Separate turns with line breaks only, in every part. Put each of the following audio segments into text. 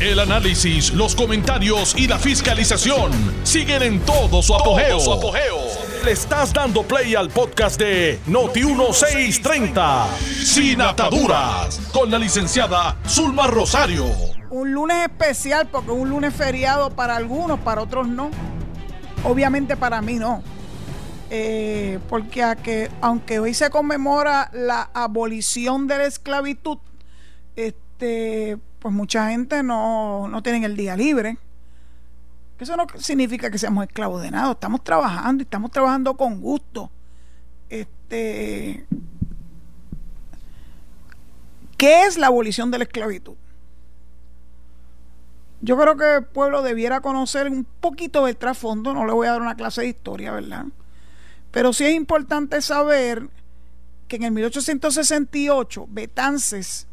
El análisis, los comentarios y la fiscalización siguen en todo su apogeo. Le estás dando play al podcast de Noti1630, Sin Ataduras, con la licenciada Zulma Rosario.
Un lunes especial porque es un lunes feriado para algunos, para otros no. Obviamente para mí no. Eh, porque a que, aunque hoy se conmemora la abolición de la esclavitud, este, pues mucha gente no, no tiene el día libre. Eso no significa que seamos esclavos de nada. Estamos trabajando y estamos trabajando con gusto. Este, ¿Qué es la abolición de la esclavitud? Yo creo que el pueblo debiera conocer un poquito del trasfondo. No le voy a dar una clase de historia, ¿verdad? Pero sí es importante saber que en el 1868 Betances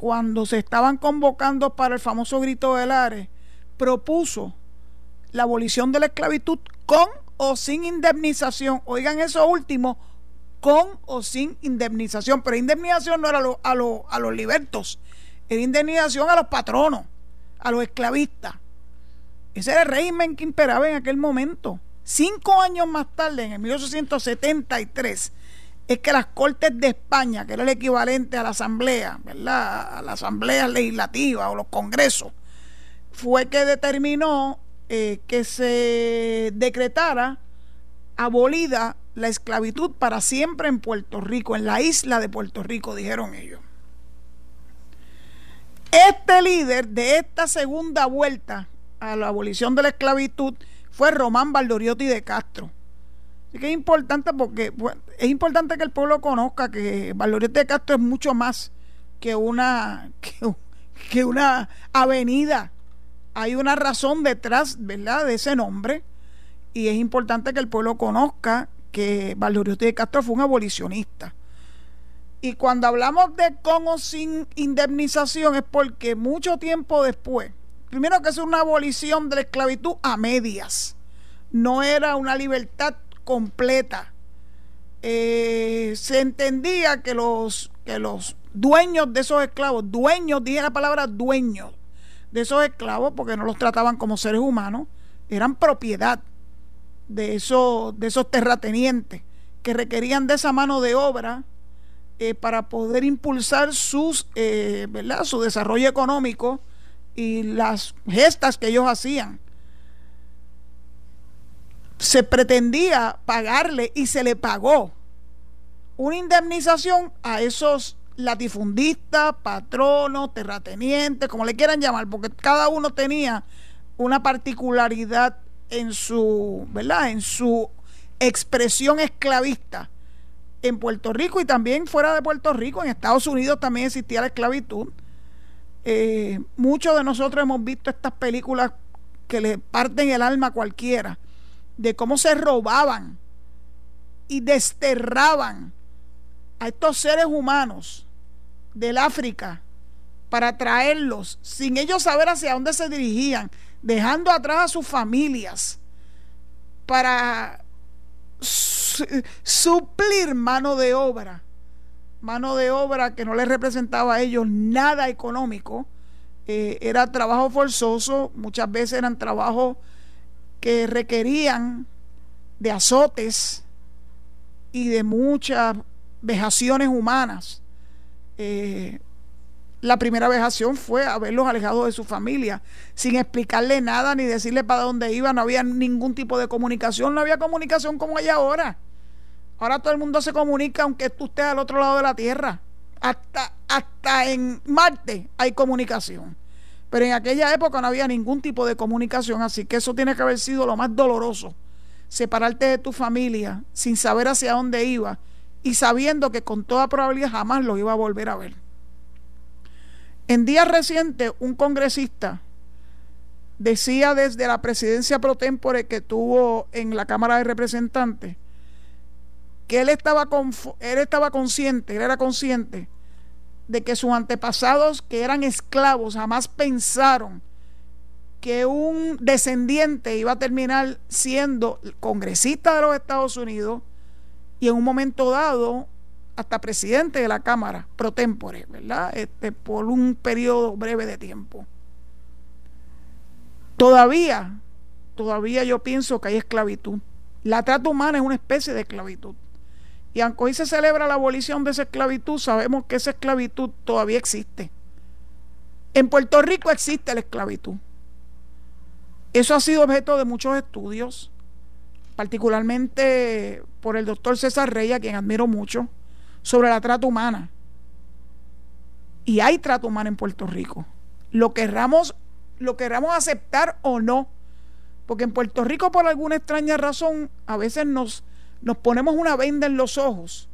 cuando se estaban convocando para el famoso grito del Ares, propuso la abolición de la esclavitud con o sin indemnización. Oigan eso último, con o sin indemnización. Pero indemnización no era a, a los libertos, era indemnización a los patronos, a los esclavistas. Ese era el régimen que imperaba en aquel momento. Cinco años más tarde, en el 1873, es que las Cortes de España, que era el equivalente a la Asamblea, ¿verdad? A la Asamblea Legislativa o los Congresos, fue que determinó eh, que se decretara abolida la esclavitud para siempre en Puerto Rico, en la isla de Puerto Rico, dijeron ellos. Este líder de esta segunda vuelta a la abolición de la esclavitud fue Román Valdoriotti de Castro Así que es importante porque es importante que el pueblo conozca que Valorete de Castro es mucho más que una, que, una avenida. Hay una razón detrás, ¿verdad?, de ese nombre. Y es importante que el pueblo conozca que Valorete de Castro fue un abolicionista. Y cuando hablamos de con o sin indemnización es porque mucho tiempo después, primero que es una abolición de la esclavitud a medias, no era una libertad completa. Eh, se entendía que los, que los dueños de esos esclavos, dueños, dije la palabra dueños de esos esclavos, porque no los trataban como seres humanos, eran propiedad de esos, de esos terratenientes que requerían de esa mano de obra eh, para poder impulsar sus, eh, ¿verdad? su desarrollo económico y las gestas que ellos hacían se pretendía pagarle y se le pagó una indemnización a esos latifundistas, patronos, terratenientes, como le quieran llamar, porque cada uno tenía una particularidad en su, ¿verdad? En su expresión esclavista en Puerto Rico y también fuera de Puerto Rico, en Estados Unidos también existía la esclavitud. Eh, muchos de nosotros hemos visto estas películas que le parten el alma a cualquiera de cómo se robaban y desterraban a estos seres humanos del África para traerlos sin ellos saber hacia dónde se dirigían, dejando atrás a sus familias para suplir mano de obra, mano de obra que no les representaba a ellos nada económico, eh, era trabajo forzoso, muchas veces eran trabajos que requerían de azotes y de muchas vejaciones humanas. Eh, la primera vejación fue haberlos alejado de su familia, sin explicarle nada ni decirle para dónde iba, no había ningún tipo de comunicación, no había comunicación como hay ahora. Ahora todo el mundo se comunica aunque tú estés al otro lado de la Tierra. Hasta, hasta en Marte hay comunicación. Pero en aquella época no había ningún tipo de comunicación, así que eso tiene que haber sido lo más doloroso. Separarte de tu familia sin saber hacia dónde iba y sabiendo que con toda probabilidad jamás lo iba a volver a ver. En días recientes, un congresista decía desde la presidencia pro tempore que tuvo en la Cámara de Representantes que él estaba, él estaba consciente, él era consciente de que sus antepasados que eran esclavos jamás pensaron que un descendiente iba a terminar siendo congresista de los Estados Unidos y en un momento dado hasta presidente de la Cámara pro tempore, ¿verdad? Este, por un periodo breve de tiempo. todavía, todavía yo pienso que hay esclavitud. La trata humana es una especie de esclavitud. Y aunque hoy se celebra la abolición de esa esclavitud, sabemos que esa esclavitud todavía existe. En Puerto Rico existe la esclavitud. Eso ha sido objeto de muchos estudios, particularmente por el doctor César Rey, a quien admiro mucho, sobre la trata humana. Y hay trata humana en Puerto Rico. Lo querramos, lo querramos aceptar o no. Porque en Puerto Rico, por alguna extraña razón, a veces nos, nos ponemos una venda en los ojos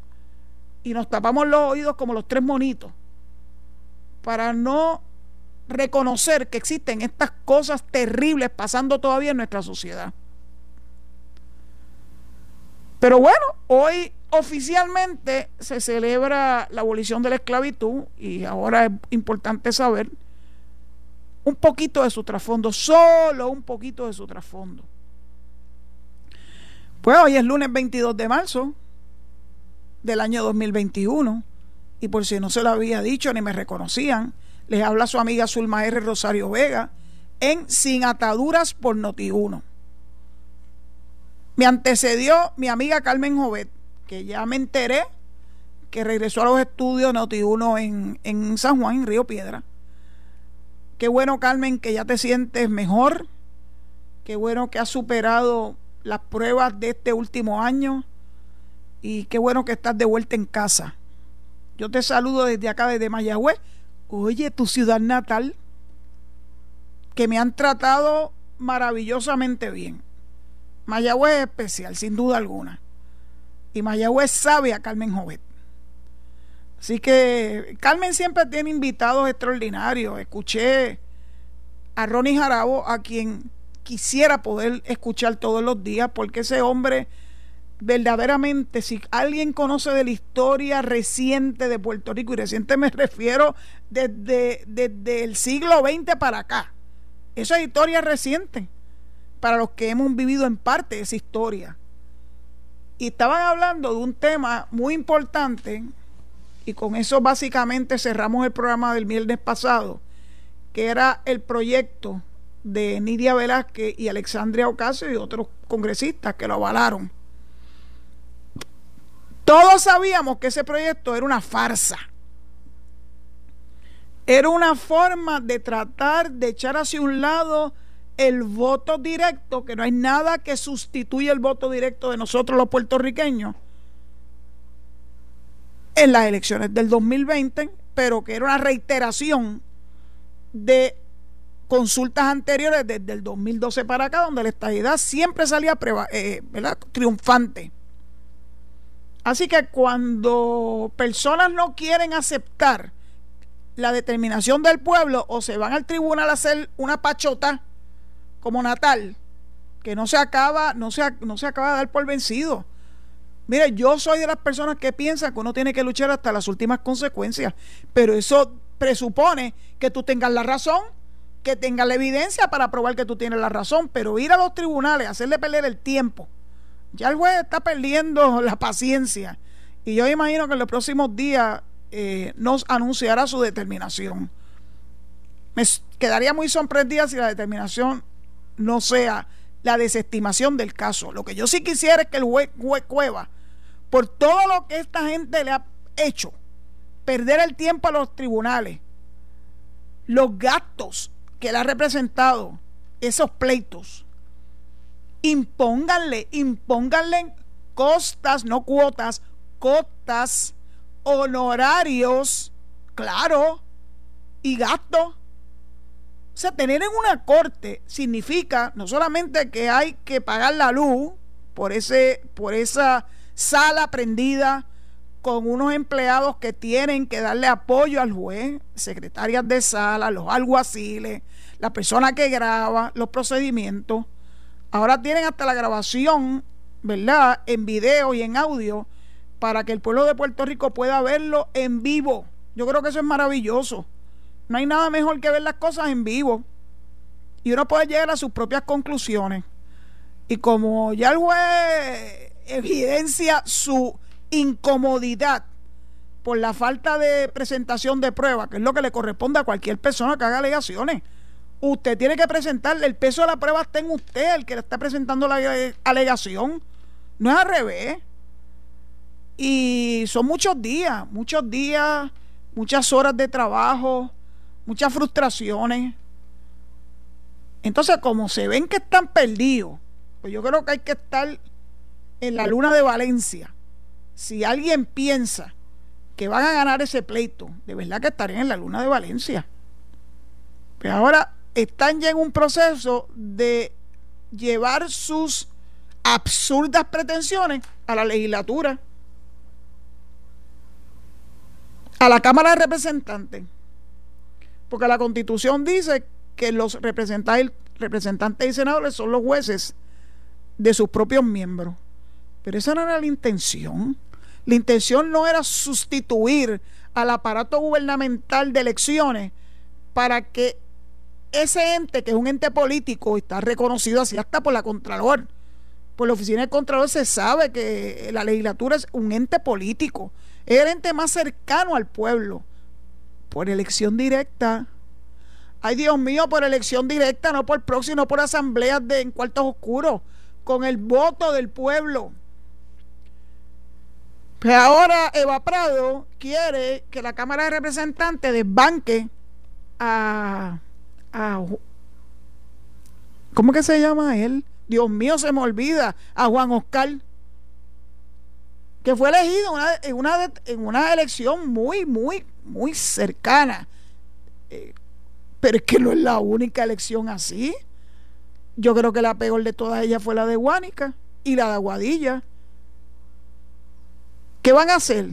y nos tapamos los oídos como los tres monitos para no reconocer que existen estas cosas terribles pasando todavía en nuestra sociedad. Pero bueno, hoy oficialmente se celebra la abolición de la esclavitud y ahora es importante saber un poquito de su trasfondo, solo un poquito de su trasfondo. Pues hoy es lunes 22 de marzo del año 2021 y por si no se lo había dicho ni me reconocían, les habla su amiga Zulma R. Rosario Vega en Sin Ataduras por Noti1. Me antecedió mi amiga Carmen Jovet, que ya me enteré que regresó a los estudios Noti1 en, en San Juan, en Río Piedra. Qué bueno, Carmen, que ya te sientes mejor. Qué bueno que has superado las pruebas de este último año. Y qué bueno que estás de vuelta en casa. Yo te saludo desde acá, desde Mayagüez oye, tu ciudad natal, que me han tratado maravillosamente bien. Mayagüez es especial, sin duda alguna. Y Mayagüez sabe a Carmen Jovet. Así que Carmen siempre tiene invitados extraordinarios. Escuché a Ronnie Jarabo, a quien quisiera poder escuchar todos los días, porque ese hombre verdaderamente, si alguien conoce de la historia reciente de Puerto Rico, y reciente me refiero desde, desde el siglo XX para acá, esa es historia reciente, para los que hemos vivido en parte esa historia. Y estaban hablando de un tema muy importante, y con eso básicamente cerramos el programa del viernes pasado, que era el proyecto de Nidia Velázquez y Alexandria Ocasio y otros congresistas que lo avalaron todos sabíamos que ese proyecto era una farsa. Era una forma de tratar de echar hacia un lado el voto directo, que no hay nada que sustituya el voto directo de nosotros los puertorriqueños en las elecciones del 2020, pero que era una reiteración de consultas anteriores desde el 2012 para acá, donde la estabilidad siempre salía eh, triunfante. Así que cuando personas no quieren aceptar la determinación del pueblo o se van al tribunal a hacer una pachota como Natal, que no se acaba, no se, no se acaba de dar por vencido. Mire, yo soy de las personas que piensan que uno tiene que luchar hasta las últimas consecuencias, pero eso presupone que tú tengas la razón, que tengas la evidencia para probar que tú tienes la razón, pero ir a los tribunales, hacerle perder el tiempo ya el juez está perdiendo la paciencia y yo imagino que en los próximos días eh, nos anunciará su determinación. Me quedaría muy sorprendida si la determinación no sea la desestimación del caso. Lo que yo sí quisiera es que el juez Cueva, por todo lo que esta gente le ha hecho, perder el tiempo a los tribunales, los gastos que le ha representado esos pleitos, impónganle, impónganle costas, no cuotas, costas, honorarios, claro, y gastos. O sea, tener en una corte significa no solamente que hay que pagar la luz por, ese, por esa sala prendida con unos empleados que tienen que darle apoyo al juez, secretarias de sala, los alguaciles, la persona que graba los procedimientos, Ahora tienen hasta la grabación, ¿verdad? En video y en audio para que el pueblo de Puerto Rico pueda verlo en vivo. Yo creo que eso es maravilloso. No hay nada mejor que ver las cosas en vivo. Y uno puede llegar a sus propias conclusiones. Y como ya el juez evidencia su incomodidad por la falta de presentación de pruebas, que es lo que le corresponde a cualquier persona que haga alegaciones. Usted tiene que presentarle, el peso de la prueba está en usted, el que le está presentando la alegación. No es al revés. Y son muchos días, muchos días, muchas horas de trabajo, muchas frustraciones. Entonces, como se ven que están perdidos, pues yo creo que hay que estar en la luna de Valencia. Si alguien piensa que van a ganar ese pleito, de verdad que estarían en la luna de Valencia. Pero ahora están ya en un proceso de llevar sus absurdas pretensiones a la legislatura, a la Cámara de Representantes. Porque la constitución dice que los representantes, representantes y senadores son los jueces de sus propios miembros. Pero esa no era la intención. La intención no era sustituir al aparato gubernamental de elecciones para que ese ente, que es un ente político, está reconocido así hasta por la Contralor. Por la oficina del Contralor se sabe que la legislatura es un ente político, es el ente más cercano al pueblo. Por elección directa. Ay, Dios mío, por elección directa, no por próximo, no por asambleas de, en cuartos oscuros, con el voto del pueblo. Ahora Eva Prado quiere que la Cámara de Representantes desbanque a, a ¿Cómo que se llama él? Dios mío, se me olvida. A Juan Oscar. Que fue elegido en una, en una elección muy, muy, muy cercana. Eh, pero es que no es la única elección así. Yo creo que la peor de todas ellas fue la de Guánica y la de Aguadilla. ¿Qué van a hacer?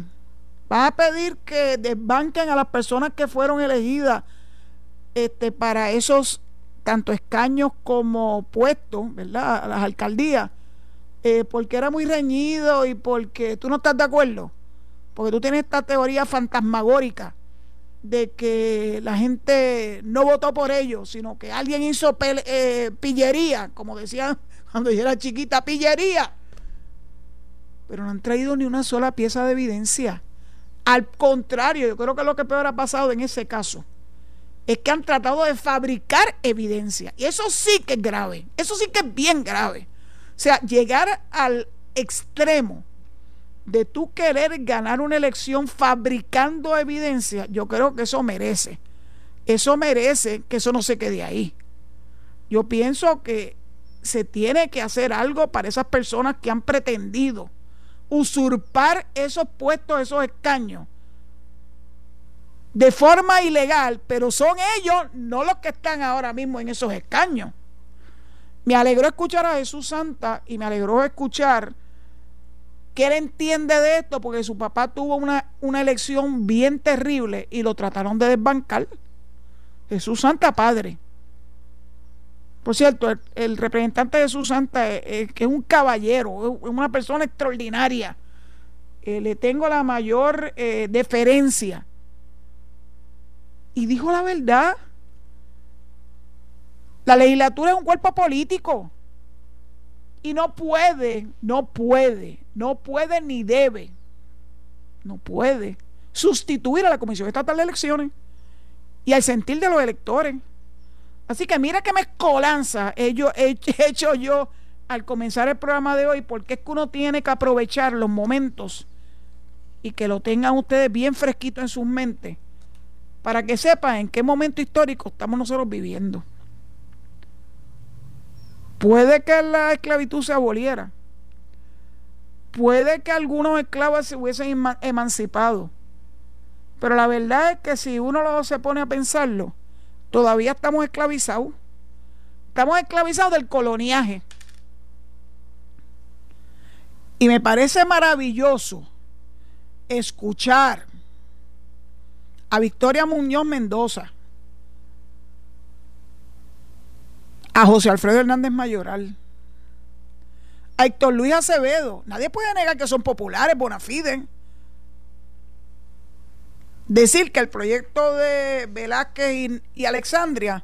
Van a pedir que desbanquen a las personas que fueron elegidas este, para esos tanto escaños como puestos, ¿verdad? A las alcaldías, eh, porque era muy reñido y porque tú no estás de acuerdo, porque tú tienes esta teoría fantasmagórica de que la gente no votó por ellos, sino que alguien hizo eh, pillería, como decían cuando yo era chiquita, pillería. Pero no han traído ni una sola pieza de evidencia. Al contrario, yo creo que lo que peor ha pasado en ese caso es que han tratado de fabricar evidencia. Y eso sí que es grave. Eso sí que es bien grave. O sea, llegar al extremo de tú querer ganar una elección fabricando evidencia, yo creo que eso merece. Eso merece que eso no se quede ahí. Yo pienso que se tiene que hacer algo para esas personas que han pretendido usurpar esos puestos, esos escaños, de forma ilegal, pero son ellos, no los que están ahora mismo en esos escaños. Me alegró escuchar a Jesús Santa y me alegró escuchar que él entiende de esto porque su papá tuvo una, una elección bien terrible y lo trataron de desbancar. Jesús Santa Padre. Por cierto, el, representante de Jesús Santa es, que es un caballero, una persona extraordinaria. Eh, le tengo la mayor eh, deferencia. Y dijo la verdad. La legislatura es un cuerpo político. Y no puede, no puede, no puede ni debe, no puede sustituir a la Comisión Estatal de Elecciones y al sentir de los electores. Así que mira que me escolanza he hecho yo al comenzar el programa de hoy, porque es que uno tiene que aprovechar los momentos y que lo tengan ustedes bien fresquito en sus mentes para que sepan en qué momento histórico estamos nosotros viviendo. Puede que la esclavitud se aboliera. Puede que algunos esclavos se hubiesen emancipado. Pero la verdad es que si uno se pone a pensarlo, todavía estamos esclavizados. Estamos esclavizados del coloniaje. Y me parece maravilloso escuchar a Victoria Muñoz Mendoza a José Alfredo Hernández Mayoral, a Héctor Luis Acevedo. Nadie puede negar que son populares, bona fide. Decir que el proyecto de Velázquez y, Alexandria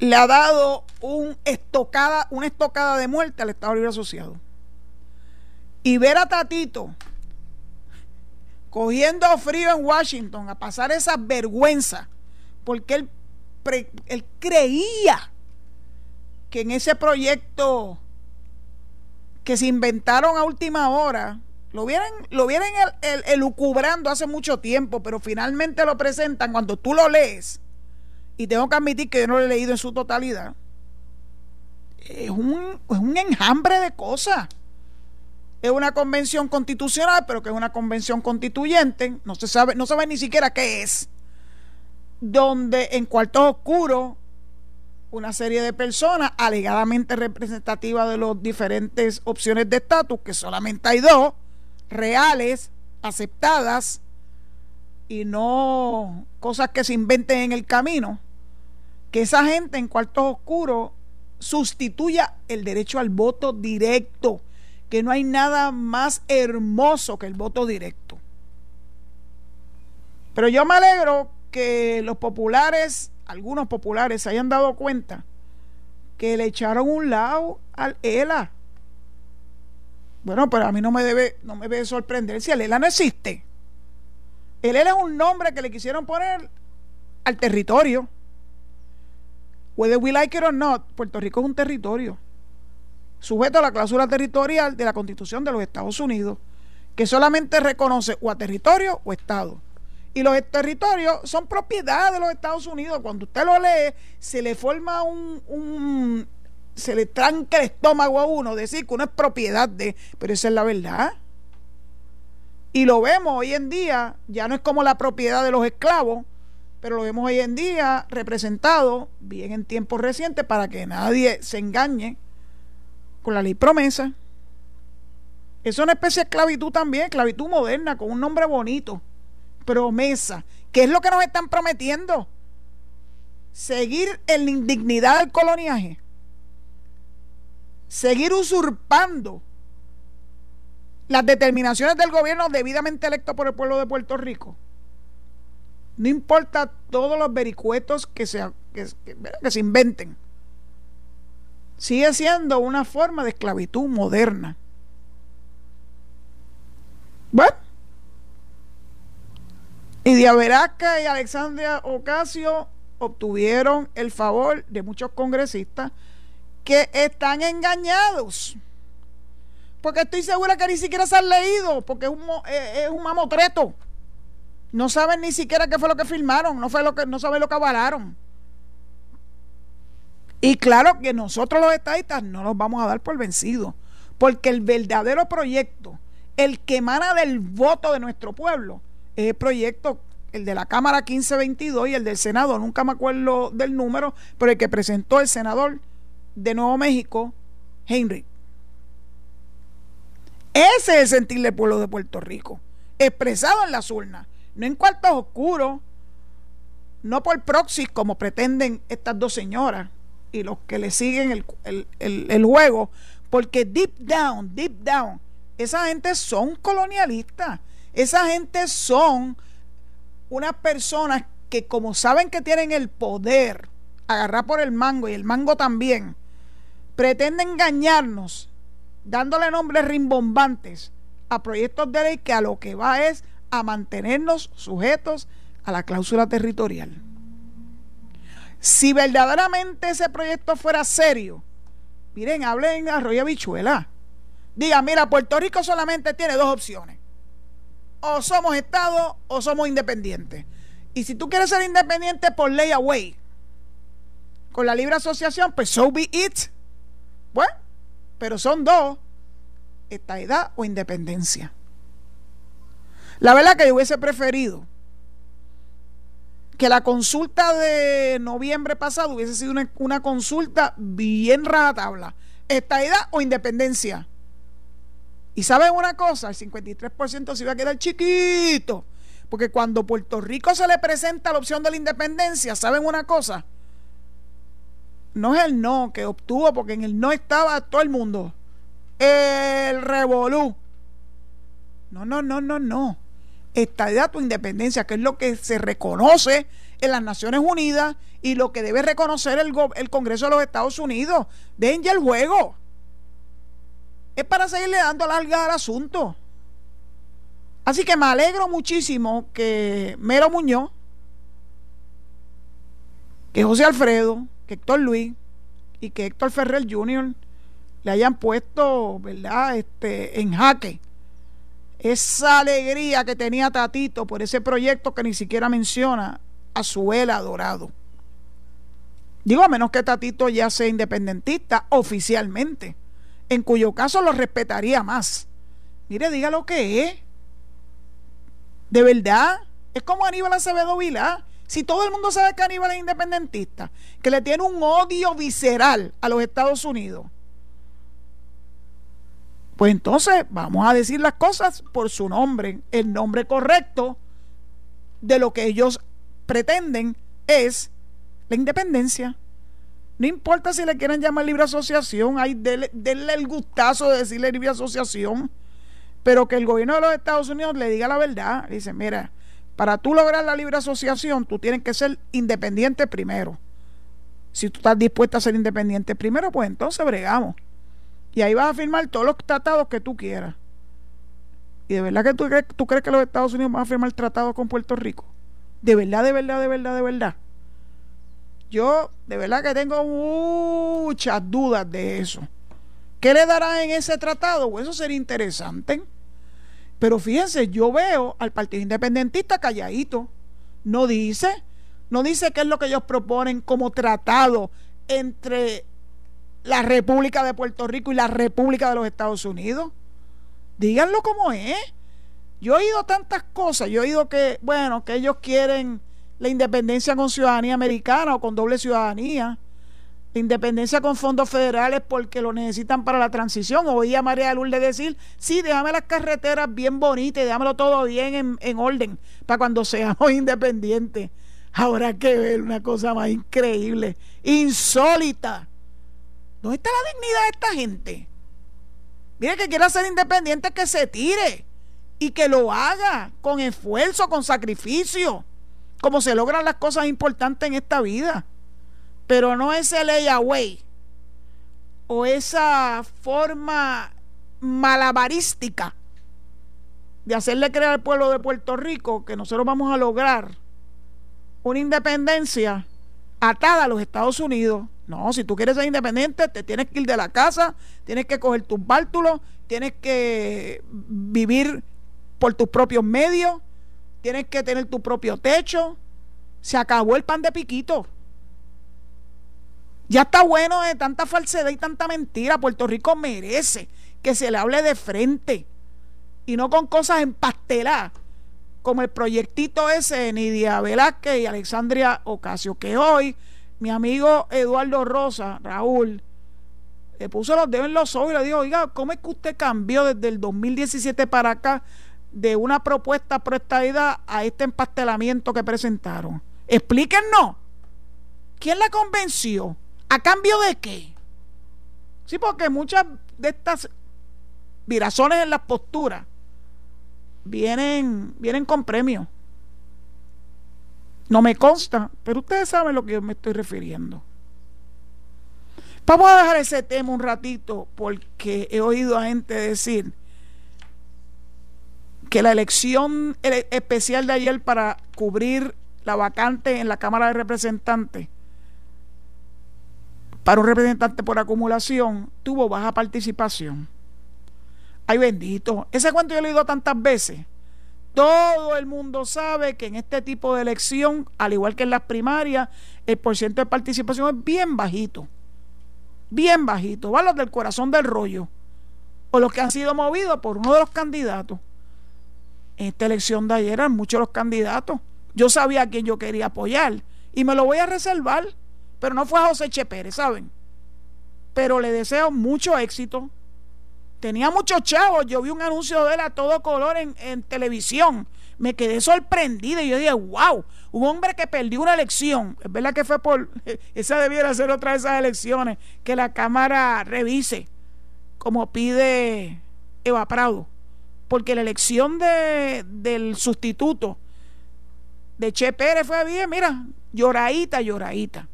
le ha dado estocada, una estocada de muerte al Estado Libre Asociado. Y ver a Tatito cogiendo frío en Washington a pasar esa vergüenza porque él creía que en ese proyecto que se inventaron a última hora, lo vienen, lo vienen el, elucubrando hace mucho tiempo, pero finalmente lo presentan cuando tú lo lees. Y tengo que admitir que yo no lo he leído en su totalidad. Es un, es un enjambre de cosas. Es una convención constitucional, pero que es una convención constituyente. No se sabe, no sabe ni siquiera qué es. Donde en cuartos oscuros una serie de personas alegadamente representativas de las diferentes opciones de estatus, que solamente hay dos, reales, aceptadas, y no cosas que se inventen en el camino, que esa gente en cuartos oscuros sustituya el derecho al voto directo, que no hay nada más hermoso que el voto directo. Pero yo me alegro que los populares algunos populares se hayan dado cuenta que le echaron un lado al ELA. Bueno, pero a mí no me debe, no me debe sorprender si el ELA no existe. El ELA es un nombre que le quisieron poner al territorio. Whether we like it or not, Puerto Rico es un territorio sujeto a la cláusula territorial de la Constitución de los Estados Unidos, que solamente reconoce o a territorio o Estado. Y los territorios son propiedad de los Estados Unidos. Cuando usted lo lee, se le forma un, se le tranca el estómago a uno decir que uno es propiedad de, pero esa es la verdad. Y lo vemos hoy en día, ya no es como la propiedad de los esclavos, pero lo vemos hoy en día representado, bien en tiempos recientes, para que nadie se engañe con la ley promesa. Es una especie de esclavitud también, esclavitud moderna, con un nombre bonito promesa. ¿Qué es lo que nos están prometiendo? Seguir en la indignidad del coloniaje. Seguir usurpando las determinaciones del gobierno debidamente electo por el pueblo de Puerto Rico. No importa todos los vericuetos que se, que se inventen. Sigue siendo una forma de esclavitud moderna. Bueno, y Diaberaca y Alexandria Ocasio obtuvieron el favor de muchos congresistas que están engañados. Porque estoy segura que ni siquiera se han leído, porque es un, eh, es un mamotreto. No saben ni siquiera qué fue lo que firmaron, no, fue lo que, no saben lo que avalaron. Y claro que nosotros los estadistas no nos vamos a dar por vencidos, porque el verdadero proyecto, el que emana del voto de nuestro pueblo, el proyecto, el de la Cámara 1522 y el del Senado, nunca me acuerdo del número, pero el que presentó el senador de Nuevo México, Henry. Ese es el sentir del pueblo de Puerto Rico, expresado en las urnas, no en cuartos oscuros, no por proxy como pretenden estas dos señoras y los que le siguen el, el juego, porque deep down, deep down, esa gente son colonialistas esa gente son unas personas que como saben que tienen el poder, agarrar por el mango y el mango también, pretenden engañarnos dándole nombres rimbombantes a proyectos de ley que a lo que va es a mantenernos sujetos a la cláusula territorial. Si verdaderamente ese proyecto fuera serio, miren, hablen Arroyo Bichuela. Diga, mira, Puerto Rico solamente tiene dos opciones o somos Estado o somos independientes. Y si tú quieres ser independiente por ley away, con la libre asociación, pues so be it. Bueno, pero son dos, edad o independencia. La verdad que yo hubiese preferido que la consulta de noviembre pasado hubiese sido una, consulta bien rajatabla. edad o independencia. Y saben una cosa, el 53% se iba a quedar chiquito. Porque cuando Puerto Rico se le presenta la opción de la independencia, ¿saben una cosa? No es el no que obtuvo, porque en el no estaba todo el mundo. El revolú. No, no, no, no, no. Estadía tu independencia, que es lo que se reconoce en las Naciones Unidas y lo que debe reconocer el, el Congreso de los Estados Unidos. Den ya el juego es para seguirle dando larga al asunto. Así que me alegro muchísimo que Mero Muñoz que José Alfredo, que Héctor Luis y que Héctor Ferrer Jr. le hayan puesto, ¿verdad?, este, en jaque esa alegría que tenía Tatito por ese proyecto que ni siquiera menciona a su él adorado. Digo, a menos que Tatito ya sea independentista oficialmente, en cuyo caso lo respetaría más. Mire, diga lo que es. De verdad, es como Aníbal Acevedo Vilá. Si todo el mundo sabe que Aníbal es independentista, que le tiene un odio visceral a los Estados Unidos, pues entonces vamos a decir las cosas por su nombre. El nombre correcto de lo que ellos pretenden es la independencia. No importa si le quieren llamar libre asociación, hay denle, el gustazo de decirle libre asociación, pero que el gobierno de los Estados Unidos le diga la verdad. Dice, mira, para tú lograr la libre asociación, tú tienes que ser independiente primero. Si tú estás dispuesta a ser independiente primero, pues entonces bregamos. Y ahí vas a firmar todos los tratados que tú quieras. ¿Y de verdad que tú crees, tú crees que los Estados Unidos van a firmar tratados con Puerto Rico? De verdad, de verdad, de verdad, de verdad. Yo de verdad que tengo muchas dudas de eso. ¿Qué le dará en ese tratado? Pues eso sería interesante. Pero fíjense, yo veo al Partido Independentista calladito. No dice, no dice qué es lo que ellos proponen como tratado entre la República de Puerto Rico y la República de los Estados Unidos. Díganlo como es. Yo he oído tantas cosas. Yo he oído que, bueno, que ellos quieren la independencia con ciudadanía americana o con doble ciudadanía, independencia con fondos federales porque lo necesitan para la transición. Oí a María Lourdes decir, sí, déjame las carreteras bien bonitas y déjamelo todo bien en, en orden para cuando seamos independientes. Habrá que ver una cosa más increíble, insólita. ¿Dónde está la dignidad de esta gente? Mire que quiera ser independiente, que se tire y que lo haga con esfuerzo, con sacrificio como se logran las cosas importantes en esta vida. Pero no ese layaway o esa forma malabarística de hacerle creer al pueblo de Puerto Rico que nosotros vamos a lograr una independencia atada a los Estados Unidos. No, si tú quieres ser independiente, te tienes que ir de la casa, tienes que coger tus bártulos, tienes que vivir por tus propios medios, tienes que tener tu propio techo. Se acabó el pan de piquito. Ya está bueno de tanta falsedad y tanta mentira. Puerto Rico merece que se le hable de frente y no con cosas empasteladas como el proyectito ese de Nidia Velázquez y Alexandria Ocasio, que hoy mi amigo Eduardo Rosa, Raúl, le puso los dedos en los ojos y le dijo, oiga, ¿cómo es que usted cambió desde el 2017 para acá de una propuesta pro a este empastelamiento que presentaron. Explíquenos. ¿Quién la convenció? ¿A cambio de qué? Sí, porque muchas de estas virazones en las posturas vienen, vienen con premio. No me consta, pero ustedes saben lo que yo me estoy refiriendo. Vamos a dejar ese tema un ratito porque he oído a gente decir que la elección especial de ayer para cubrir la vacante en la Cámara de Representantes para un representante por acumulación tuvo baja participación. Ay bendito, ese cuento yo lo he oído tantas veces. Todo el mundo sabe que en este tipo de elección, al igual que en las primarias, el porcentaje de participación es bien bajito. Bien bajito. Va los del corazón del rollo. O los que han sido movidos por uno de los candidatos en esta elección de ayer eran muchos los candidatos. Yo sabía a quién yo quería apoyar y me lo voy a reservar, pero no fue a José Che Pérez, ¿saben? Pero le deseo mucho éxito. Tenía muchos chavos, yo vi un anuncio de él a todo color en, en televisión. Me quedé sorprendida y yo dije, wow, un hombre que perdió una elección. Es verdad que fue por, esa debiera ser otra de esas elecciones, que la Cámara revise, como pide Eva Prado porque la elección de, del sustituto de Che Pérez fue bien, mira, lloradita, lloradita.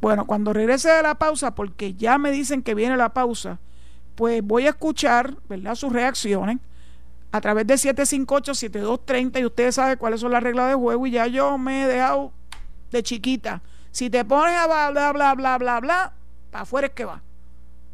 Bueno, cuando regrese de la pausa, porque ya me dicen que viene la pausa, pues voy a escuchar, ¿verdad?, sus reacciones a través de 758-7230 y ustedes saben cuáles son las reglas de juego y ya yo me he dejado de chiquita. Si te pones a bla, bla, bla, bla, bla, bla, para afuera es que va.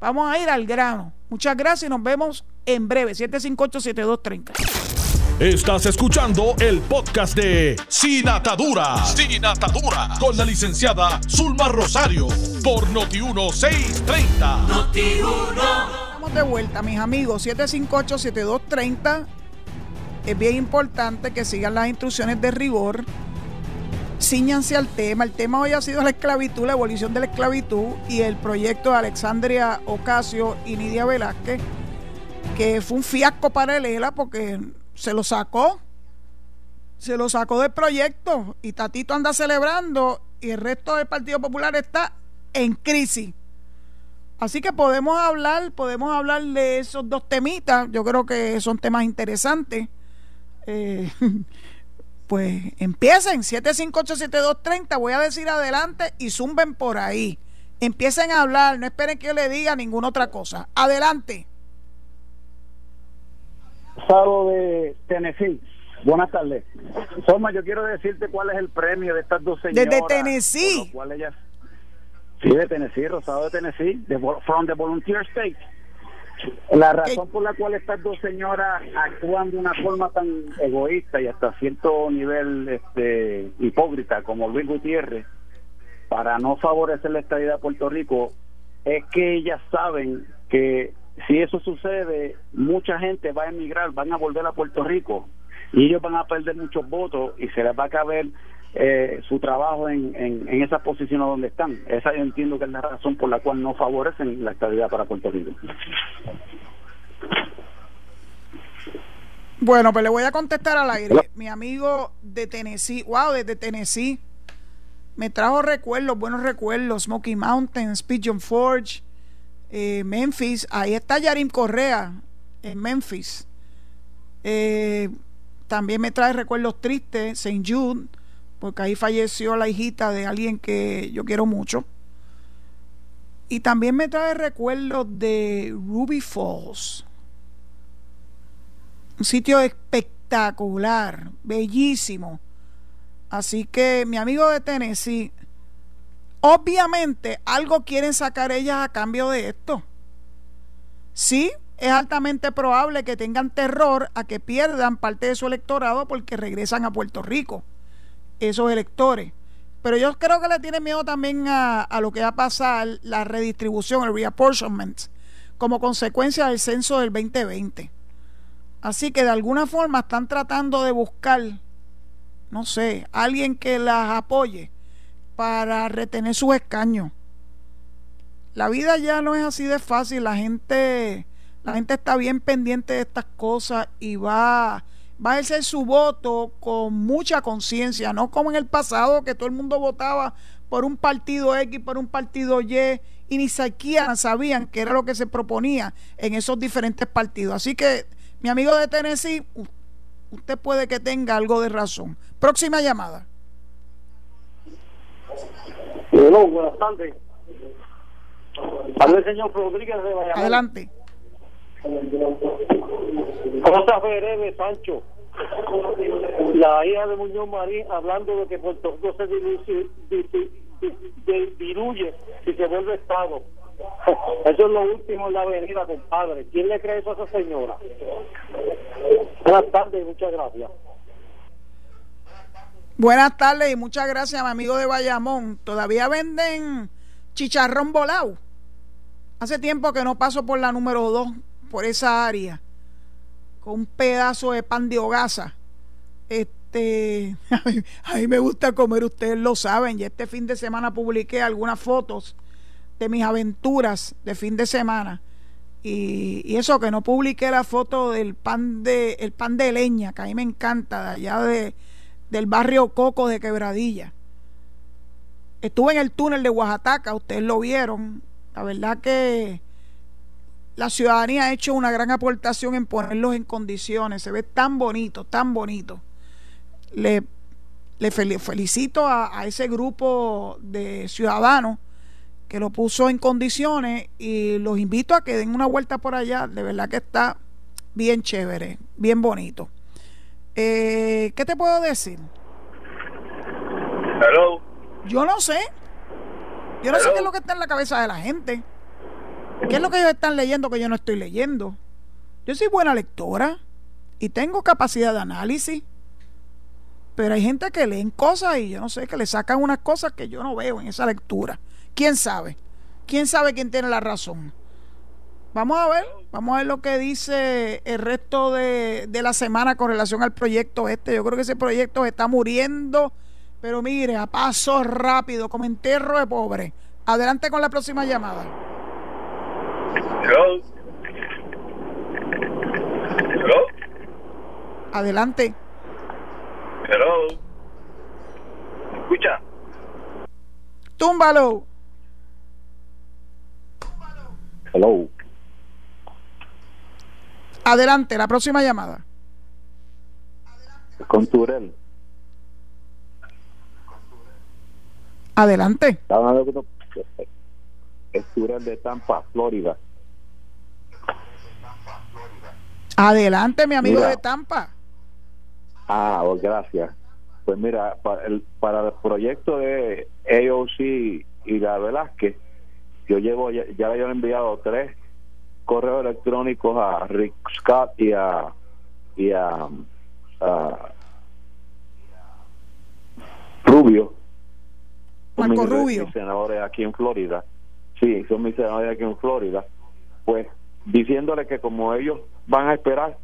Vamos a ir al grano. Muchas gracias y nos vemos en breve. 758-7230.
Estás escuchando el podcast de Sin Atadura. Sin Atadura. Con la licenciada Zulma Rosario. Por Noti1630.
Estamos de vuelta, mis amigos. 758-7230. Es bien importante que sigan las instrucciones de rigor ciñanse al tema. El tema hoy ha sido la esclavitud, la abolición de la esclavitud y el proyecto de Alexandria Ocasio y Nidia Velázquez, que fue un fiasco para el porque se lo sacó, se lo sacó del proyecto y Tatito anda celebrando y el resto del Partido Popular está en crisis. Así que podemos hablar, podemos hablar de esos dos temitas, yo creo que son temas interesantes. Eh, pues empiecen 7587230, voy a decir adelante y zumben por ahí. Empiecen a hablar, no esperen que yo le diga ninguna otra cosa. Adelante.
Sado de Tennessee. Buenas tardes. Soma, yo quiero decirte cuál es el premio de estas dos señoras.
Desde Tennessee.
sí, de Tennessee, Rosado de Tennessee, de, from the Volunteer State. La razón por la cual estas dos señoras actúan de una forma tan egoísta y hasta cierto nivel este, hipócrita como Luis Gutiérrez, para no favorecer la estabilidad de Puerto Rico, es que ellas saben que si eso sucede, mucha gente va a emigrar, van a volver a Puerto Rico y ellos van a perder muchos votos y se les va a caber eh, su trabajo en, en, en esas posiciones donde están. Esa yo entiendo que es la razón por la cual no favorecen la estabilidad para Puerto Rico.
Bueno, pues le voy a contestar al aire. Mi amigo de Tennessee, wow, desde Tennessee, me trajo recuerdos, buenos recuerdos, Smoky Mountains, Pigeon Forge, eh, Memphis, ahí está Yarim Correa, en Memphis. Eh, también me trae recuerdos tristes, St. Jude, porque ahí falleció la hijita de alguien que yo quiero mucho. Y también me trae recuerdos de Ruby Falls. Un sitio espectacular, bellísimo. Así que mi amigo de Tennessee, obviamente algo quieren sacar ellas a cambio de esto. Sí, es altamente probable que tengan terror a que pierdan parte de su electorado porque regresan a Puerto Rico esos electores. Pero yo creo que le tienen miedo también a, lo que va a pasar, la redistribución, el reapportionment, como consecuencia del censo del 2020. Así que de alguna forma están tratando de buscar, no sé, alguien que las apoye para retener sus escaños. La vida ya no es así de fácil, la gente, la gente está bien pendiente de estas cosas y va va a ejercer su voto con mucha conciencia, no como en el pasado que todo el mundo votaba por un partido X, por un partido Y, y ni siquiera sabían qué era lo que se proponía en esos diferentes partidos. Así que, mi amigo de Tennessee, usted puede que tenga algo de razón. Próxima llamada.
Hola, buenas tardes. señor Rodríguez de
Adelante.
¿Cómo está Federer Sancho? La hija de Muñoz Marín hablando de que Puerto Rico se diluye y se vuelve Estado. Eso es lo último en la avenida, compadre. ¿Quién le cree eso a esa señora? Buenas tardes y muchas gracias.
Buenas tardes y muchas gracias, mi amigo de Bayamón. ¿Todavía venden chicharrón volado? Hace tiempo que no paso por la número 2 por esa área con un pedazo de pan de hogaza. Este, a mí, me gusta comer, ustedes lo saben. Y este fin de semana publiqué algunas fotos de mis aventuras de fin de semana. Y, eso que no publiqué la foto del pan de el pan de leña, que a mí me encanta, de allá de, del barrio Coco de Quebradilla. Estuve en el túnel de Oaxaca, ustedes lo vieron. La verdad que la ciudadanía ha hecho una gran aportación en ponerlos en condiciones. Se ve tan bonito, tan bonito. Le, felicito a, ese grupo de ciudadanos que lo puso en condiciones y los invito a que den una vuelta por allá. De verdad que está bien chévere, bien bonito. Eh, ¿Qué te puedo decir?
Hello.
Yo no sé. Yo no sé qué es lo que está en la cabeza de la gente. ¿Qué es lo que ellos están leyendo que yo no estoy leyendo? Yo soy buena lectora y tengo capacidad de análisis. Pero hay gente que leen cosas y yo no sé, que le sacan unas cosas que yo no veo en esa lectura. ¿Quién sabe? ¿Quién sabe quién tiene la razón? Vamos a ver, vamos a ver lo que dice el resto de, de la semana con relación al proyecto este. Yo creo que ese proyecto está muriendo, pero mire, a paso rápido, como enterro de pobre. Adelante con la próxima llamada. Hello. Hello. Adelante.
Hello. ¿Escucha?
Túmbalo.
Hello.
Adelante, la próxima llamada.
Con Turel.
Adelante.
Es Turel de Tampa, Florida.
Adelante, mi amigo de Tampa.
Ah, oh, gracias. Pues mira, para el, para el proyecto de AOC y la Velázquez, yo llevo, ya, ya le he enviado tres correos electrónicos a Rick Scott y a, y a, Rubio.
Marco Rubio.
Mis senadores aquí en Florida. Sí, son mis senadores aquí en Florida. Pues diciéndole que como ellos van a esperar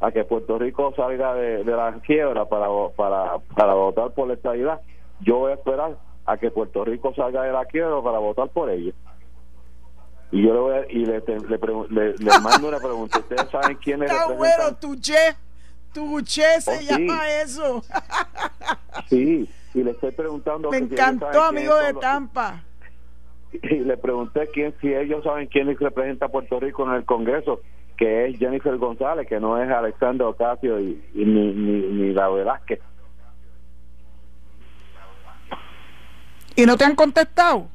a que Puerto Rico salga de, la quiebra para, para, para votar por la estabilidad, yo voy a esperar a que Puerto Rico salga de la quiebra para votar por ellos. Y yo le, voy a, y le, le, le, mando una pregunta. ¿Ustedes saben quién es
Está bueno, Tuché. Tuché se oh, llama eso.
sí, y le estoy preguntando.
Me encantó, amigo de Tampa.
Y le pregunté quién, si ellos saben quién representa a Puerto Rico en el Congreso que es Jennifer González, que no es Alexander Ocasio y, ni, ni, ni la Velázquez.
¿Y no te han contestado?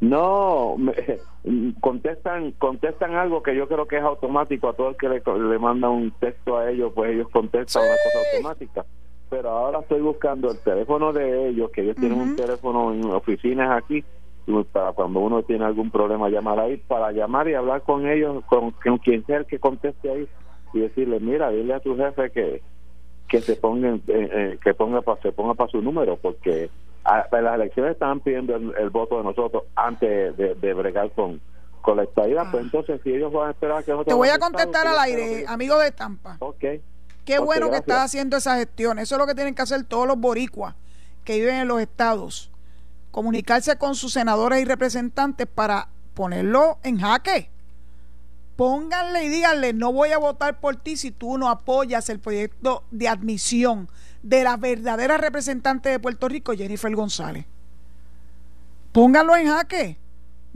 No, me, contestan contestan algo que yo creo que es automático. A todo el que le, le manda un texto a ellos, pues ellos contestan una cosa automática. Pero ahora estoy buscando el teléfono de ellos, que ellos tienen un teléfono en oficinas aquí, para cuando uno tiene algún problema llamar ahí, para llamar y hablar con ellos, con, quien sea el que conteste ahí y decirle, mira, dile a tu jefe que que se ponga eh, eh, que ponga pa, se ponga para su número porque a, las elecciones estaban pidiendo el, voto de nosotros antes de, bregar con con la estadía pues ah. entonces si ellos van a esperar que
te voy a contestar al aire amigo de Tampa
ok.
Qué bueno que estás haciendo esa gestión eso es lo que tienen que hacer todos los boricuas que viven en los estados. Comunicarse con sus senadores y representantes para ponerlo en jaque. Pónganle y díganle, no voy a votar por ti si tú no apoyas el proyecto de admisión de la verdadera representante de Puerto Rico, Jennifer González. Pónganlo en jaque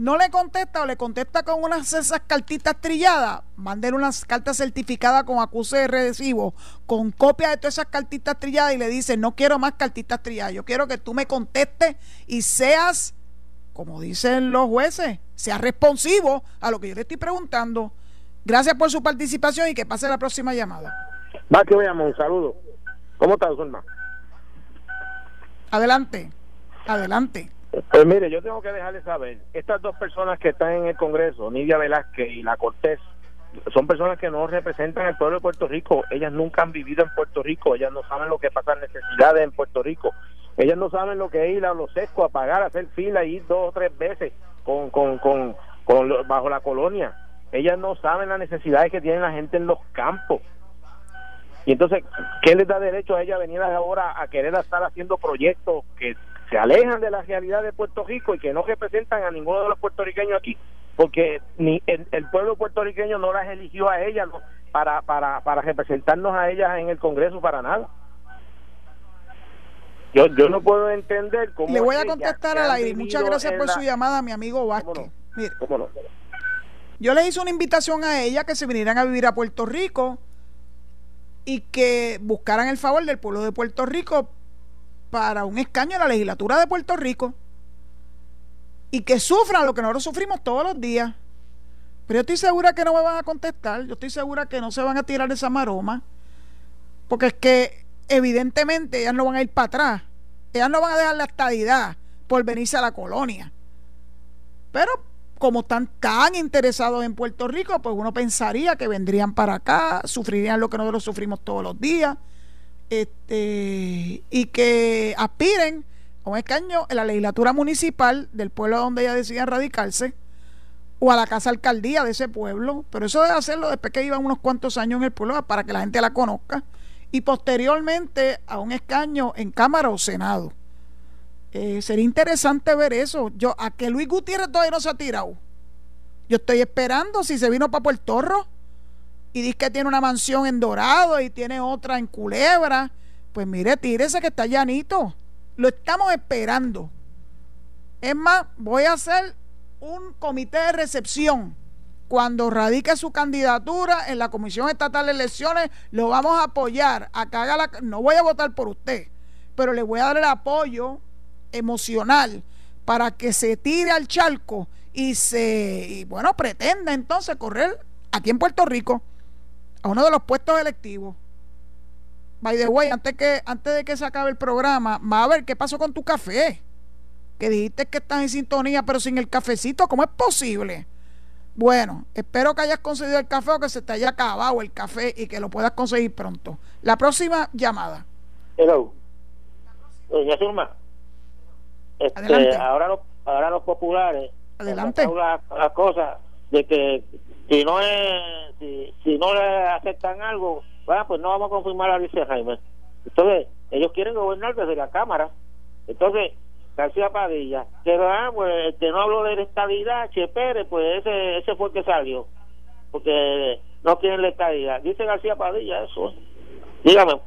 no le contesta o le contesta con unas esas cartitas trilladas, manden unas cartas certificadas con acuse de recibo, con copia de todas esas cartitas trilladas y le dice, no quiero más cartitas trilladas, yo quiero que tú me contestes y seas, como dicen los jueces, seas responsivo a lo que yo le estoy preguntando. Gracias por su participación y que pase la próxima llamada.
Va que veamos, un saludo. ¿Cómo estás, Zulma?
Adelante, adelante.
Pues mire, yo tengo que dejarle saber, estas dos personas que están en el Congreso, Nidia Velázquez y la Cortés, son personas que no representan al pueblo de Puerto Rico, ellas nunca han vivido en Puerto Rico, ellas no saben lo que pasan necesidades en Puerto Rico, ellas no saben lo que es ir a los sescos a pagar, a hacer fila y ir dos o tres veces con, con, con, bajo la colonia, ellas no saben las necesidades que tiene la gente en los campos. Y entonces, ¿qué les da derecho a ella a venir ahora a querer estar haciendo proyectos que se alejan de la realidad de Puerto Rico y que no representan a ninguno de los puertorriqueños aquí, porque ni el, pueblo puertorriqueño no las eligió a ellas para, para, para representarnos a ellas en el Congreso para nada. Yo, yo no puedo entender cómo.
Le voy a contestar al aire. Muchas gracias por su llamada, mi amigo Vázquez. Mire, yo le hice una invitación a ella que se vinieran a vivir a Puerto Rico y que buscaran el favor del pueblo de Puerto Rico para un escaño en la legislatura de Puerto Rico y que sufran lo que nosotros sufrimos todos los días. Pero yo estoy segura que no me van a contestar, yo estoy segura que no se van a tirar esa maroma, porque es que evidentemente ellas no van a ir para atrás Ellas no van a dejar la estadidad por venirse a la colonia. Pero como están tan interesados en Puerto Rico, pues uno pensaría que vendrían para acá, sufrirían lo que nosotros sufrimos todos los días, este, y que aspiren a un escaño en la legislatura municipal del pueblo donde ellas decían radicarse, o a la casa alcaldía de ese pueblo, pero eso debe hacerlo después que iban unos cuantos años en el pueblo para que la gente la conozca, y posteriormente a un escaño en Cámara o Senado. Eh, sería interesante ver eso. Yo, a que Luis Gutiérrez todavía no se ha tirado. Yo estoy esperando si se vino para Puerto Rico y dice que tiene una mansión en Dorado y tiene otra en Culebra. Pues mire, tírese que está llanito. Lo estamos esperando. Es más, voy a hacer un comité de recepción. Cuando radique su candidatura en la Comisión Estatal de Elecciones, lo vamos a apoyar. A la, no voy a votar por usted, pero le voy a dar el apoyo emocional para que se tire al charco y se, y bueno, pretenda entonces correr aquí en Puerto Rico a uno de los puestos electivos. By the way, antes, que, antes de que se acabe el programa, va a ver qué pasó con tu café. Que dijiste que estás en sintonía, pero sin el cafecito, ¿cómo es posible? Bueno, espero que hayas conseguido el café o que se te haya acabado el café y que lo puedas conseguir pronto. La próxima llamada.
Hello. Doña este, ahora los ahora los populares
adelante
las cosas de que si no es si, no le aceptan algo pues no vamos a confirmar a Alicia Jaime entonces ellos quieren gobernar desde la cámara entonces García Padilla que ah, pues que no hablo de la estabilidad Che pues ese fue el que salió porque no quieren la estabilidad dice García Padilla eso. Dígame.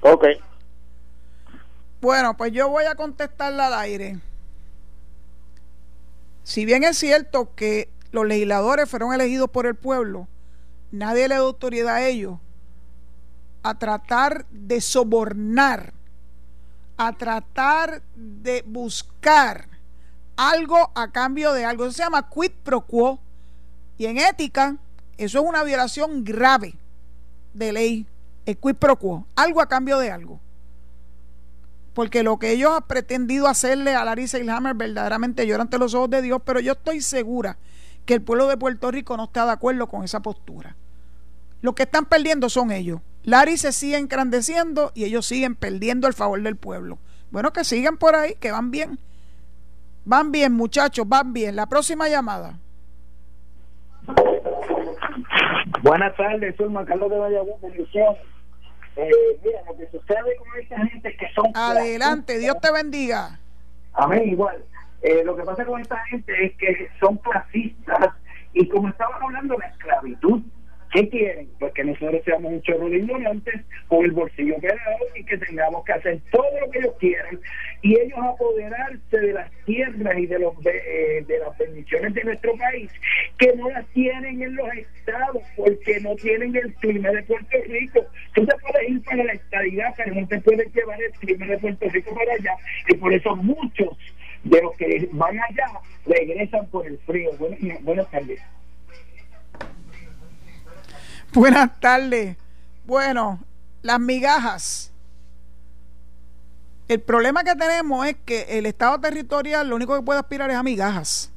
Ok.
Bueno, pues yo voy a contestarle al aire. Si bien es cierto que los legisladores fueron elegidos por el pueblo, nadie le da autoridad a ellos a tratar de sobornar, a tratar de buscar algo a cambio de algo. Eso se llama quid pro quo. Y en ética, eso es una violación grave de ley, el quid pro quo, algo a cambio de algo porque lo que ellos han pretendido hacerle a Larry Seilhammer verdaderamente llora ante los ojos de Dios, pero yo estoy segura que el pueblo de Puerto Rico no está de acuerdo con esa postura. Lo que están perdiendo son ellos. Larry se sigue engrandeciendo y ellos siguen perdiendo el favor del pueblo. Bueno, que sigan por ahí, que van bien. Van bien, muchachos, van bien. La próxima llamada.
Buenas tardes, soy Carlos de Valladolid, eh, mira, lo que sucede con esta gente que son...
Adelante, Dios te bendiga.
Amén, igual. Eh, lo que pasa con esta gente es que son clasistas y como estaban hablando de la esclavitud, ¿Qué quieren? Pues que nosotros seamos un chorro de ignorantes con el bolsillo pelado y que tengamos que hacer todo lo que ellos quieran y ellos apoderarse de las tierras y de, los, de, eh, las bendiciones de nuestro país que no las tienen en los estados porque no tienen el clima de Puerto Rico. Tú te puedes ir para la estadidad, pero no te puedes llevar el clima de Puerto Rico para allá y por eso muchos de los que van allá regresan por el frío. buenas tardes.
Buenas tardes. Bueno, las migajas. El problema que tenemos es que el Estado territorial lo único que puede aspirar es a migajas.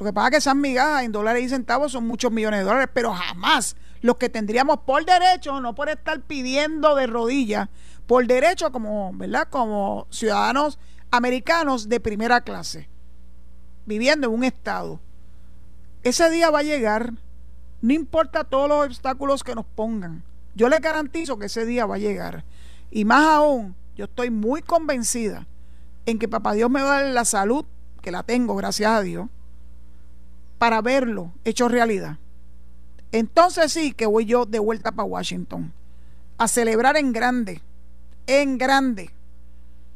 Lo que pasa es que esas migajas en dólares y centavos son muchos millones de dólares, pero jamás los que tendríamos por derecho, no por estar pidiendo de rodillas, por derecho como, ¿verdad? Como ciudadanos americanos de primera clase, viviendo en un estado. Ese día va a llegar no importa todos los obstáculos que nos pongan. Yo les garantizo que ese día va a llegar. Y más aún, yo estoy muy convencida en que Papá Dios me va a dar la salud, que la tengo, gracias a Dios, para verlo hecho realidad. Entonces sí que voy yo de vuelta para Washington a celebrar en grande, en grande.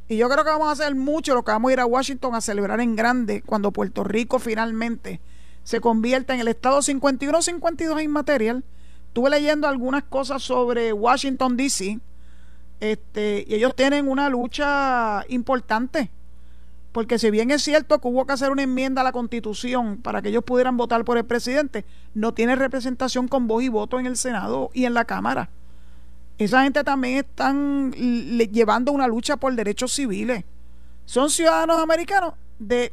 Y yo creo que vamos a hacer mucho lo que vamos a ir a Washington a celebrar en grande cuando Puerto Rico finalmente se convierte en el estado 51-52 inmaterial. Estuve leyendo algunas cosas sobre Washington, D.C. Este, y ellos tienen una lucha importante. Porque si bien es cierto que hubo que hacer una enmienda a la constitución para que ellos pudieran votar por el presidente, no tiene representación con voz y voto en el Senado y en la Cámara. esa gente también están llevando una lucha por derechos civiles. Son ciudadanos americanos de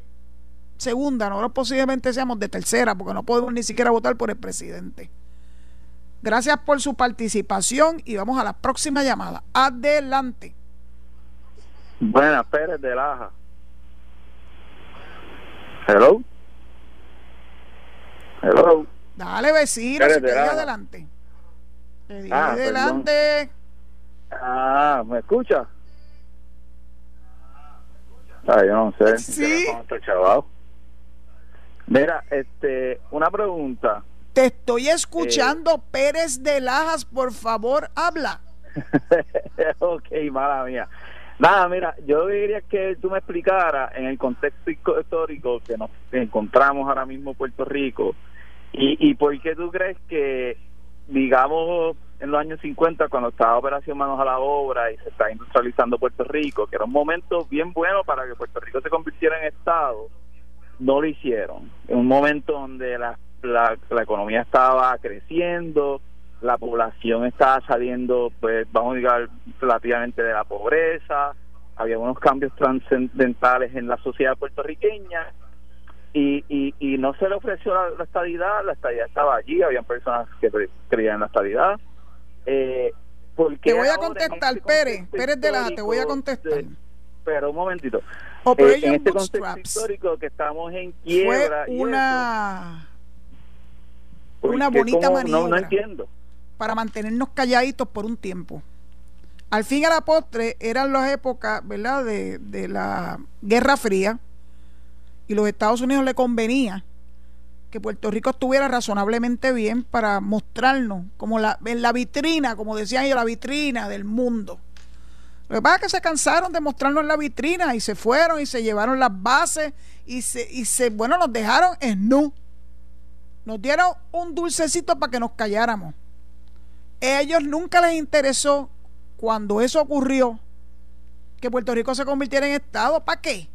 segunda, nosotros posiblemente seamos de tercera, porque no podemos ni siquiera votar por el presidente. Gracias por su participación y vamos a la próxima llamada. Adelante.
Buenas, Pérez de Laja. Hello. Hello.
Dale, vecino, si adelante.
ah, adelante. Ah, ¿me escucha? Ah, yo no sé.
Sí.
Mira, este, una pregunta.
Te estoy escuchando, eh, Pérez de Lajas, por favor, habla.
ok, mala mía. Nada, mira, yo diría que tú me explicaras en el contexto histórico que nos encontramos ahora mismo en Puerto Rico y, y por qué tú crees que, digamos, en los años 50, cuando estaba Operación Manos a la Obra y se está industrializando Puerto Rico, que era un momento bien bueno para que Puerto Rico se convirtiera en Estado, no lo hicieron. En un momento donde la la, economía estaba creciendo, la población estaba saliendo, pues vamos a decir, relativamente de la pobreza, había unos cambios trascendentales en la sociedad puertorriqueña y, y, y no se le ofreció la, estabilidad, la estabilidad estaba allí, habían personas que creían en la estabilidad. Eh,
te voy a contestar, este Pérez, Pérez de la, te voy a contestar.
pero un momentito. Eh, en este contexto histórico que estamos en quiebra.
Fue una una bonita maniobra para mantenernos calladitos por un tiempo. Al fin y a la postre eran las épocas, ¿verdad?, de, de la Guerra Fría y los Estados Unidos le convenía que Puerto Rico estuviera razonablemente bien para mostrarnos como la, en la vitrina, como decían ellos, la vitrina del mundo. Lo que pasa es que se cansaron de mostrarnos la vitrina y se fueron y se llevaron las bases y se, y se bueno, nos dejaron en nu. Nos dieron un dulcecito para que nos calláramos. Ellos nunca les interesó cuando eso ocurrió que Puerto Rico se convirtiera en Estado. ¿Para qué?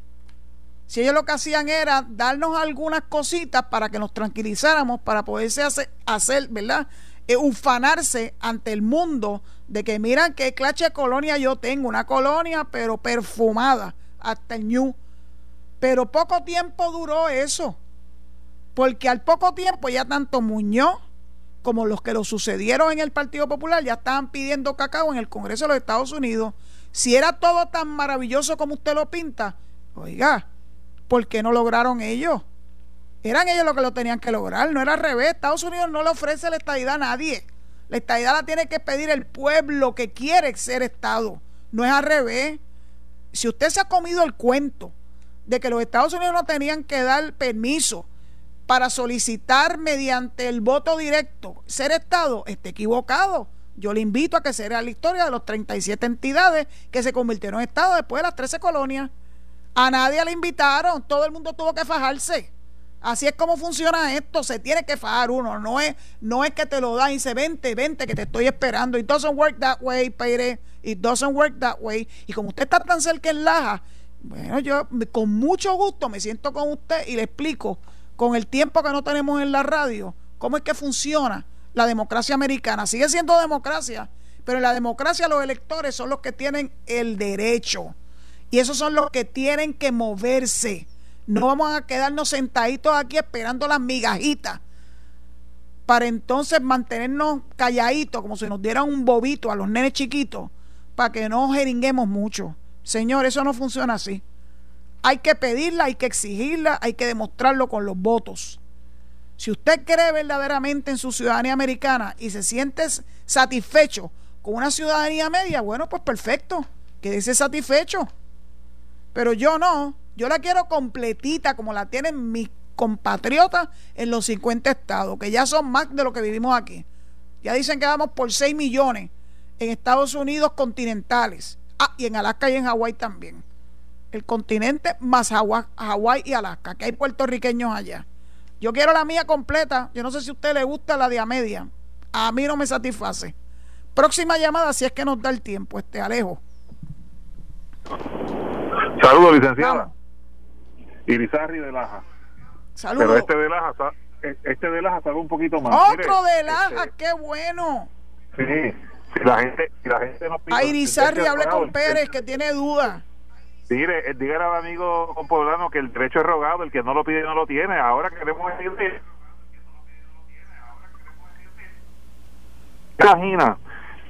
Si ellos lo que hacían era darnos algunas cositas para que nos tranquilizáramos, para poderse hacer, hacer ¿verdad? E ufanarse ante el mundo de que miran qué clase de colonia yo tengo, una colonia pero perfumada hasta el ñu. Pero poco tiempo duró eso porque al poco tiempo ya tanto Muñoz como los que lo sucedieron en el Partido Popular ya estaban pidiendo cacao en el Congreso de los Estados Unidos. Si era todo tan maravilloso como usted lo pinta, oiga, ¿por qué no lograron ellos? Eran ellos los que lo tenían que lograr, no era al revés. Estados Unidos no le ofrece la estadidad a nadie. La estadidad la tiene que pedir el pueblo que quiere ser Estado. No es al revés. Si usted se ha comido el cuento de que los Estados Unidos no tenían que dar permiso para solicitar mediante el voto directo ser Estado esté equivocado. Yo le invito a que se vea la historia de los 37 entidades que se convirtieron en Estado después de las 13 colonias. A nadie le invitaron, todo el mundo tuvo que fajarse. Así es como funciona esto, se tiene que fajar uno, no es, no es que te lo dan y se vente, vente que te estoy esperando. It doesn't work that way, Peire. It doesn't work that way. Y como usted está tan cerca en Laja, bueno, yo con mucho gusto me siento con usted y le explico con el tiempo que no tenemos en la radio, cómo es que funciona la democracia americana. Sigue siendo democracia, pero en la democracia los electores son los que tienen el derecho. Y esos son los que tienen que moverse. No vamos a quedarnos sentaditos aquí esperando las migajitas para entonces mantenernos calladitos, como si nos dieran un bobito a los nenes chiquitos, para que no jeringuemos mucho. Señor, eso no funciona así. Hay que pedirla, hay que exigirla, hay que demostrarlo con los votos. Si usted cree verdaderamente en su ciudadanía americana y se siente satisfecho con una ciudadanía media, bueno, pues perfecto, quédese satisfecho. Pero yo no, yo la quiero completita como la tienen mis compatriotas en los 50 estados, que ya son más de lo que vivimos aquí. Ya dicen que vamos por 6 millones en Estados Unidos continentales. Ah, y en Alaska y en Hawái también el continente más Hawái y Alaska, que hay puertorriqueños allá. Yo quiero la mía completa. Yo no sé si a usted le gusta la de a media. A mí no me satisface. Próxima llamada, si es que nos da el tiempo, este Alejo.
Saludos, licenciada. Irizarri de Laja.
Saludos.
Pero este de Laja, este de Laja sabe un poquito más.
Otro de Laja,
este
qué bueno.
Sí, Si la gente, si la gente no pide.
A Irizarri, hable con Pérez, que tiene duda.
Dile, dígale al amigo poblano que el derecho es rogado, el que no lo pide no lo tiene. Ahora queremos decirle. Imagina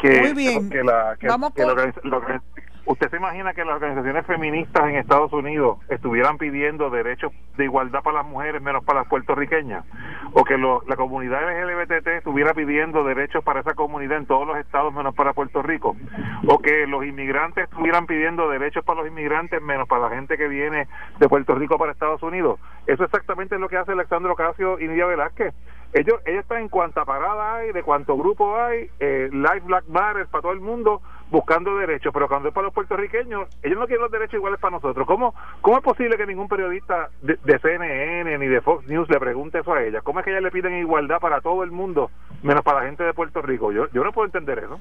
que,
Muy bien.
que la que,
Vamos
que
con-
lo que- usted se imagina que las organizaciones feministas en Estados Unidos estuvieran pidiendo derechos de igualdad para las mujeres menos para las puertorriqueñas o que lo- la comunidad LGBT estuviera pidiendo derechos para esa comunidad en todos los estados menos para Puerto Rico o que los inmigrantes estuvieran pidiendo derechos para los inmigrantes menos para la gente que viene de Puerto Rico para Estados Unidos eso exactamente es lo que hace Alexandro Ocasio y Nidia Velázquez. Ellos ellos están en cuanta parada hay de cuánto grupo hay eh, Life Black Matter para todo el mundo buscando derechos pero cuando es para los puertorriqueños ellos no quieren los derechos iguales para nosotros ¿cómo, cómo es posible que ningún periodista de, CNN ni de Fox News le pregunte eso a ella? ¿cómo es que ellas le piden igualdad para todo el mundo menos para la gente de Puerto Rico? yo, yo no puedo entender eso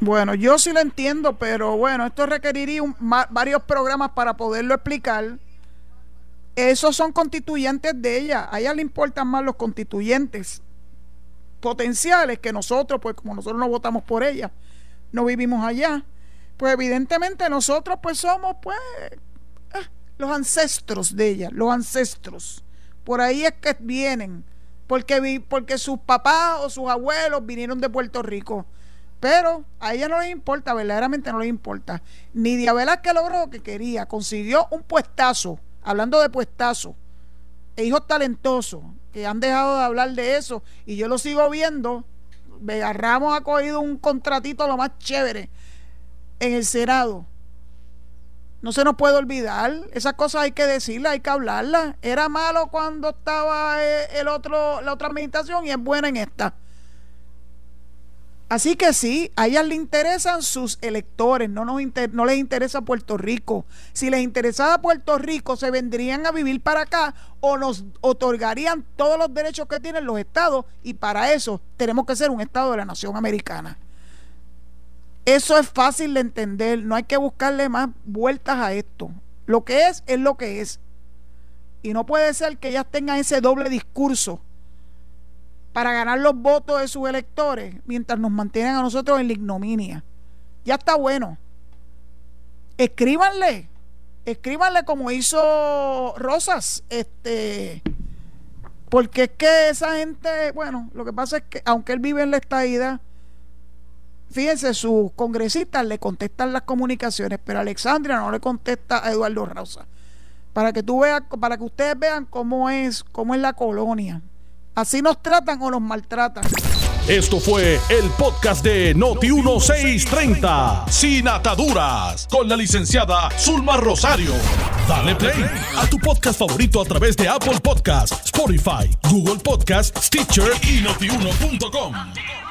Bueno, yo sí lo entiendo, pero bueno, esto requeriría un- ma- varios programas para poderlo explicar. Esos son constituyentes de ella. A ella le importan más los constituyentes potenciales que nosotros, pues como nosotros no votamos por ella, no vivimos allá. Pues evidentemente nosotros pues somos pues eh, los ancestros de ella, los ancestros. Por ahí es que vienen, porque, vi- porque sus papás o sus abuelos vinieron de Puerto Rico. Pero a ella no les importa, verdaderamente no les importa. Nidia Velázquez logró lo que quería, consiguió un puestazo, hablando de puestazo, e hijos talentosos, que han dejado de hablar de eso, y yo lo sigo viendo. Vega Ramos ha cogido un contratito lo más chévere en el Senado. No se nos puede olvidar, esas cosas hay que decirlas, hay que hablarlas. Era malo cuando estaba eh, el otro, la otra administración y es buena en esta. Así que sí, a ellas le interesan sus electores, no, no les interesa Puerto Rico. Si les interesaba Puerto Rico, se vendrían a vivir para acá o nos otorgarían todos los derechos que tienen los estados y para eso tenemos que ser un estado de la nación americana. Eso es fácil de entender, no hay que buscarle más vueltas a esto. Lo que es es lo que es. Y no puede ser que ellas tengan ese doble discurso para ganar los votos de sus electores mientras nos mantienen a nosotros en la ignominia. Ya está bueno. Escríbanle, escríbanle como hizo Rosas, este, porque es que esa gente, bueno, lo que pasa es que aunque él vive en la estadidad, fíjense, sus congresistas le contestan las comunicaciones, pero Alexandria no le contesta a Eduardo Rosas. Para que tú veas, para que ustedes vean cómo es, cómo es la colonia. Así nos tratan o nos maltratan.
Esto fue el podcast de Noti1630, sin ataduras, con la licenciada Zulma Rosario. Dale play a tu podcast favorito a través de Apple Podcasts, Spotify, Google Podcasts, Stitcher y notiuno.com.